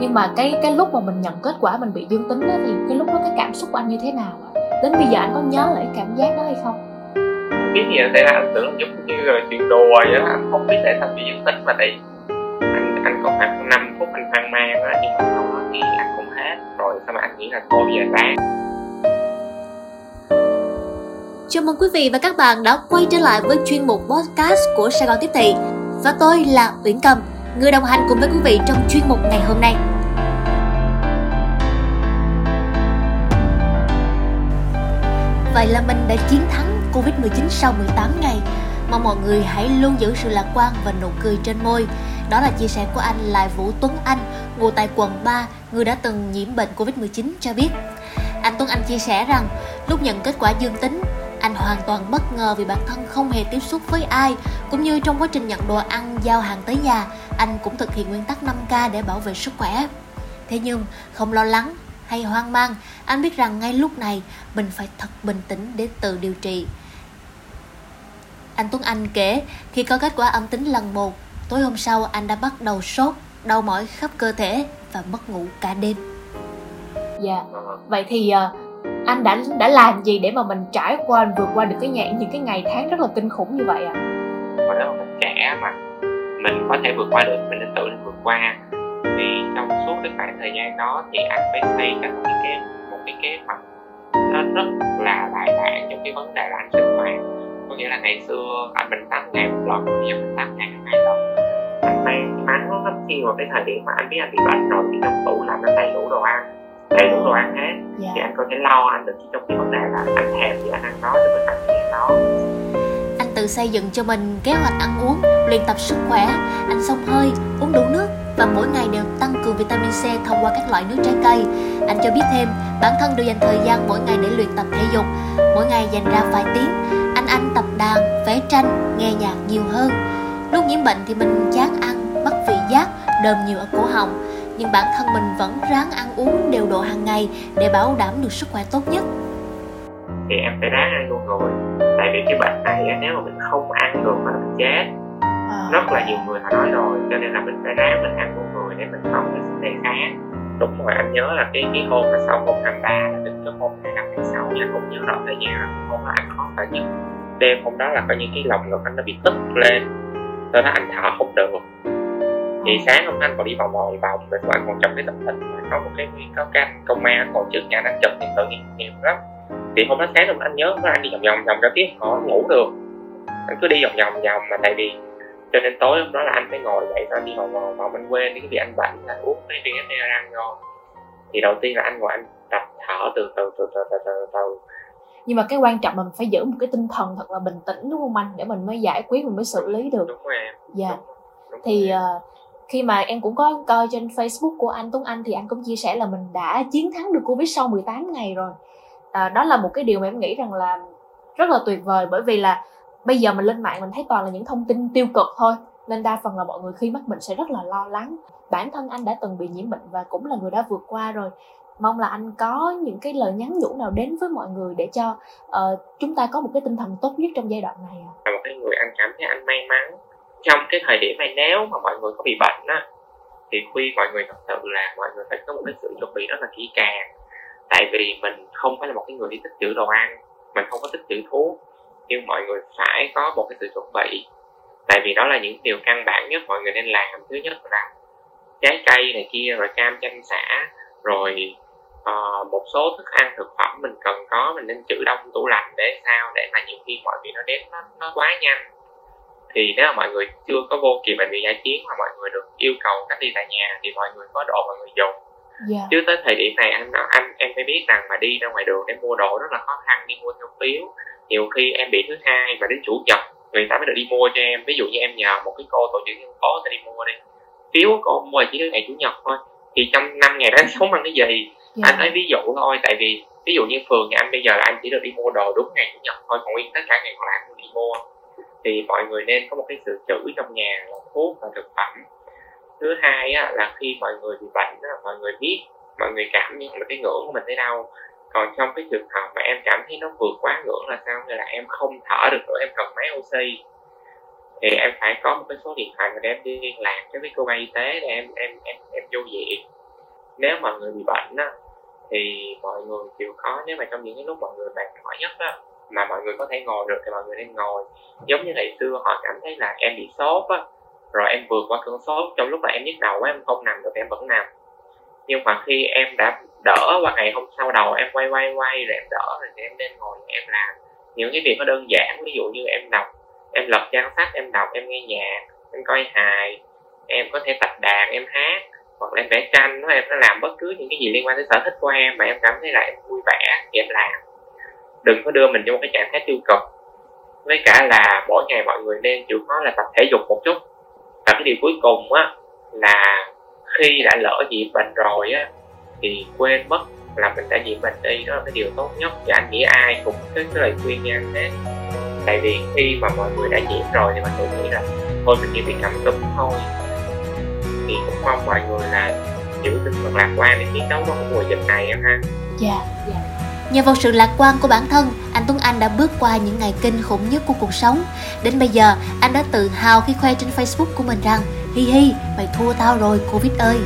nhưng mà cái cái lúc mà mình nhận kết quả mình bị dương tính đó, thì cái lúc đó cái cảm xúc của anh như thế nào đến bây giờ anh có nhớ lại cảm giác đó hay không? Biết gì sẽ là anh tưởng giống như là chuyện đùa vậy đó anh không biết tại sao bị dương tính mà tại anh anh có khoảng 5 phút anh hoang mang đó nhưng mà sau đó thì anh cũng hết rồi sao mà anh nghĩ là thôi giờ ráng Chào mừng quý vị và các bạn đã quay trở lại với chuyên mục podcast của Sài Gòn Tiếp Thị Và tôi là Uyển Cầm, người đồng hành cùng với quý vị trong chuyên mục ngày hôm nay. Vậy là mình đã chiến thắng Covid-19 sau 18 ngày. Mong mọi người hãy luôn giữ sự lạc quan và nụ cười trên môi. Đó là chia sẻ của anh Lại Vũ Tuấn Anh, ngụ tại quận 3, người đã từng nhiễm bệnh Covid-19 cho biết. Anh Tuấn Anh chia sẻ rằng lúc nhận kết quả dương tính anh hoàn toàn bất ngờ vì bản thân không hề tiếp xúc với ai cũng như trong quá trình nhận đồ ăn giao hàng tới nhà anh cũng thực hiện nguyên tắc 5K để bảo vệ sức khỏe. Thế nhưng không lo lắng hay hoang mang anh biết rằng ngay lúc này mình phải thật bình tĩnh để tự điều trị. Anh Tuấn Anh kể khi có kết quả âm tính lần một tối hôm sau anh đã bắt đầu sốt đau mỏi khắp cơ thể và mất ngủ cả đêm. Dạ. Vậy thì uh, anh đã đã làm gì để mà mình trải qua vượt qua được cái ngày những cái ngày tháng rất là kinh khủng như vậy ạ? À? mình trẻ mà mình có thể vượt qua được mình nên tự mình vượt qua. Thì trong suốt cái khoảng thời gian đó thì anh phải xây ra một cái kế một cái kế hoạch nó rất là bài bản trong cái vấn đề là anh sinh hoạt. Có nghĩa là ngày xưa anh mình tám ngày một lần bây giờ mình tám ngày hai lần. Anh may mắn lắm khi mà cái thời điểm mà anh biết anh bị bệnh rồi thì trong tủ lạnh nó đầy đủ đồ ăn đầy đủ đồ ăn hết. Dạ. thì anh có thể lo anh được trong cái vấn đề là anh thèm thì anh ăn nó thì mình ăn thì ăn xây dựng cho mình kế hoạch ăn uống luyện tập sức khỏe ăn xông hơi uống đủ nước và mỗi ngày đều tăng cường vitamin C thông qua các loại nước trái cây. Anh cho biết thêm, bản thân đều dành thời gian mỗi ngày để luyện tập thể dục, mỗi ngày dành ra vài tiếng. Anh anh tập đàn, vẽ tranh, nghe nhạc nhiều hơn. Lúc nhiễm bệnh thì mình chán ăn, mất vị giác, đờm nhiều ở cổ họng nhưng bản thân mình vẫn ráng ăn uống đều độ hàng ngày để bảo đảm được sức khỏe tốt nhất thì em phải ráng ăn luôn rồi. Tại vì cái bệnh này nếu mà mình không ăn được mà mình chết à. rất là nhiều người họ nói rồi cho nên là mình phải ráng mình ăn luôn rồi để mình không cái sức đề kháng đúng rồi anh nhớ là cái cái hôm mà sau hôm 23 là đến cái hôm 25 tháng 6 nha không nhớ rõ thời gian là hôm đó anh khó phải nhất đêm hôm đó là coi như cái lòng ngực anh nó bị tức lên cho nên anh thở không được. Thì sáng hôm anh còn đi vòng vòng vòng rồi anh còn chụp cái tấm hình có một cái có cái anh công an còn trước nhà đang chụp thì tội nghiệp nhiều lắm thì hôm đó sáng hôm anh nhớ anh đi vòng vòng vòng ra tiếp họ ngủ được. Anh cứ đi vòng vòng vòng mà tại vì cho nên tối hôm đó là anh phải ngồi dậy rồi anh đi vòng vòng vòng anh quên cái việc anh bệnh anh uống cái viên răng rồi thì đầu tiên là anh ngồi anh tập thở từ từ từ từ từ từ, từ. nhưng mà cái quan trọng là mình phải giữ một cái tinh thần thật là bình tĩnh đúng không anh? Để mình mới giải quyết mình mới xử lý được. Đúng rồi em. Dạ. Đúng, đúng thì uh, khi mà em cũng có coi trên Facebook của anh Tuấn Anh thì anh cũng chia sẻ là mình đã chiến thắng được Covid sau 18 ngày rồi à, đó là một cái điều mà em nghĩ rằng là rất là tuyệt vời bởi vì là bây giờ mình lên mạng mình thấy toàn là những thông tin tiêu cực thôi nên đa phần là mọi người khi mắc bệnh sẽ rất là lo lắng. Bản thân anh đã từng bị nhiễm bệnh và cũng là người đã vượt qua rồi. Mong là anh có những cái lời nhắn nhủ nào đến với mọi người để cho uh, chúng ta có một cái tinh thần tốt nhất trong giai đoạn này là một cái người anh cảm thấy anh may mắn trong cái thời điểm này nếu mà mọi người có bị bệnh á thì khuyên mọi người thật sự là mọi người phải có một cái sự chuẩn bị rất là kỹ càng tại vì mình không phải là một cái người đi tích trữ đồ ăn mình không có tích trữ thuốc nhưng mọi người phải có một cái sự chuẩn bị. Tại vì đó là những điều căn bản nhất mọi người nên làm. Thứ nhất là trái cây này kia rồi cam chanh xả rồi uh, một số thức ăn thực phẩm mình cần có mình nên trữ đông tủ lạnh để sao để mà nhiều khi mọi việc nó đến nó, nó quá nhanh. Thì nếu mà mọi người chưa có vô kỳ bệnh viện giải chiến mà mọi người được yêu cầu cách ly tại nhà thì mọi người có đồ mọi người dùng yeah. Dạ. chứ tới thời điểm này anh anh em phải biết rằng mà đi ra ngoài đường để mua đồ rất là khó khăn đi mua theo phiếu nhiều khi em bị thứ hai và đến chủ nhật người ta mới được đi mua cho em ví dụ như em nhờ một cái cô tổ trưởng thành phố ta đi mua đi phiếu ông mua chỉ ngày chủ nhật thôi thì trong năm ngày đó anh sống bằng cái gì yeah. Dạ. anh nói ví dụ thôi tại vì ví dụ như phường nhà anh bây giờ là anh chỉ được đi mua đồ đúng ngày chủ nhật thôi còn nguyên tất cả ngày còn lại anh đi mua thì mọi người nên có một cái sự trữ trong nhà là thuốc và thực phẩm thứ hai á, là khi mọi người bị bệnh á, mọi người biết mọi người cảm nhận được cái ngưỡng của mình tới đâu. Còn trong cái trường hợp mà em cảm thấy nó vượt quá ngưỡng là sao? Như là em không thở được nữa em cần máy oxy thì em phải có một cái số điện thoại để em đi liên lạc với cái cơ y tế để em em em em vô viện nếu mọi người bị bệnh á thì mọi người chịu khó. Nếu mà trong những cái lúc mọi người mệt mỏi nhất á mà mọi người có thể ngồi được thì mọi người nên ngồi. Giống như ngày xưa họ cảm thấy là em bị sốt á rồi em vượt qua cơn sốt trong lúc mà em nhức đầu em không nằm được, em vẫn nằm. Nhưng mà khi em đã đỡ qua ngày hôm sau đầu, em quay quay quay rồi em đỡ rồi thì em nên ngồi em làm những cái việc nó đơn giản. Ví dụ như em đọc, em lật trang sách, em đọc, em nghe nhạc, em coi hài, em có thể tập đàn, em hát, hoặc là em vẽ tranh nó em có làm bất cứ những cái gì liên quan tới sở thích của em mà em cảm thấy là em vui vẻ thì em làm. Đừng có đưa mình trong một cái trạng thái tiêu cực. Với cả là mỗi ngày mọi người nên chịu khó là tập thể dục một chút và cái điều cuối cùng á là khi đã lỡ nhiễm bệnh rồi á thì quên mất là mình đã nhiễm bệnh đi. Đó là cái điều tốt nhất. Và anh nghĩ ai cũng cái, cái lời khuyên nha anh hết tại vì khi mà mọi người đã nhiễm rồi thì mình tự nghĩ là thôi mình chỉ bị cảm cúm thôi. Thì cũng mong mọi người là giữ tinh thần lạc quan để chiến đấu với cái mùa dịch này em ha. Dạ yeah, dạ. Yeah. Nhờ vào sự lạc quan của bản thân, anh Tuấn Anh đã bước qua những ngày kinh khủng nhất của cuộc sống. Đến bây giờ, anh đã tự hào khi khoe trên Facebook của mình rằng Hi hi, mày thua tao rồi Covid ơi.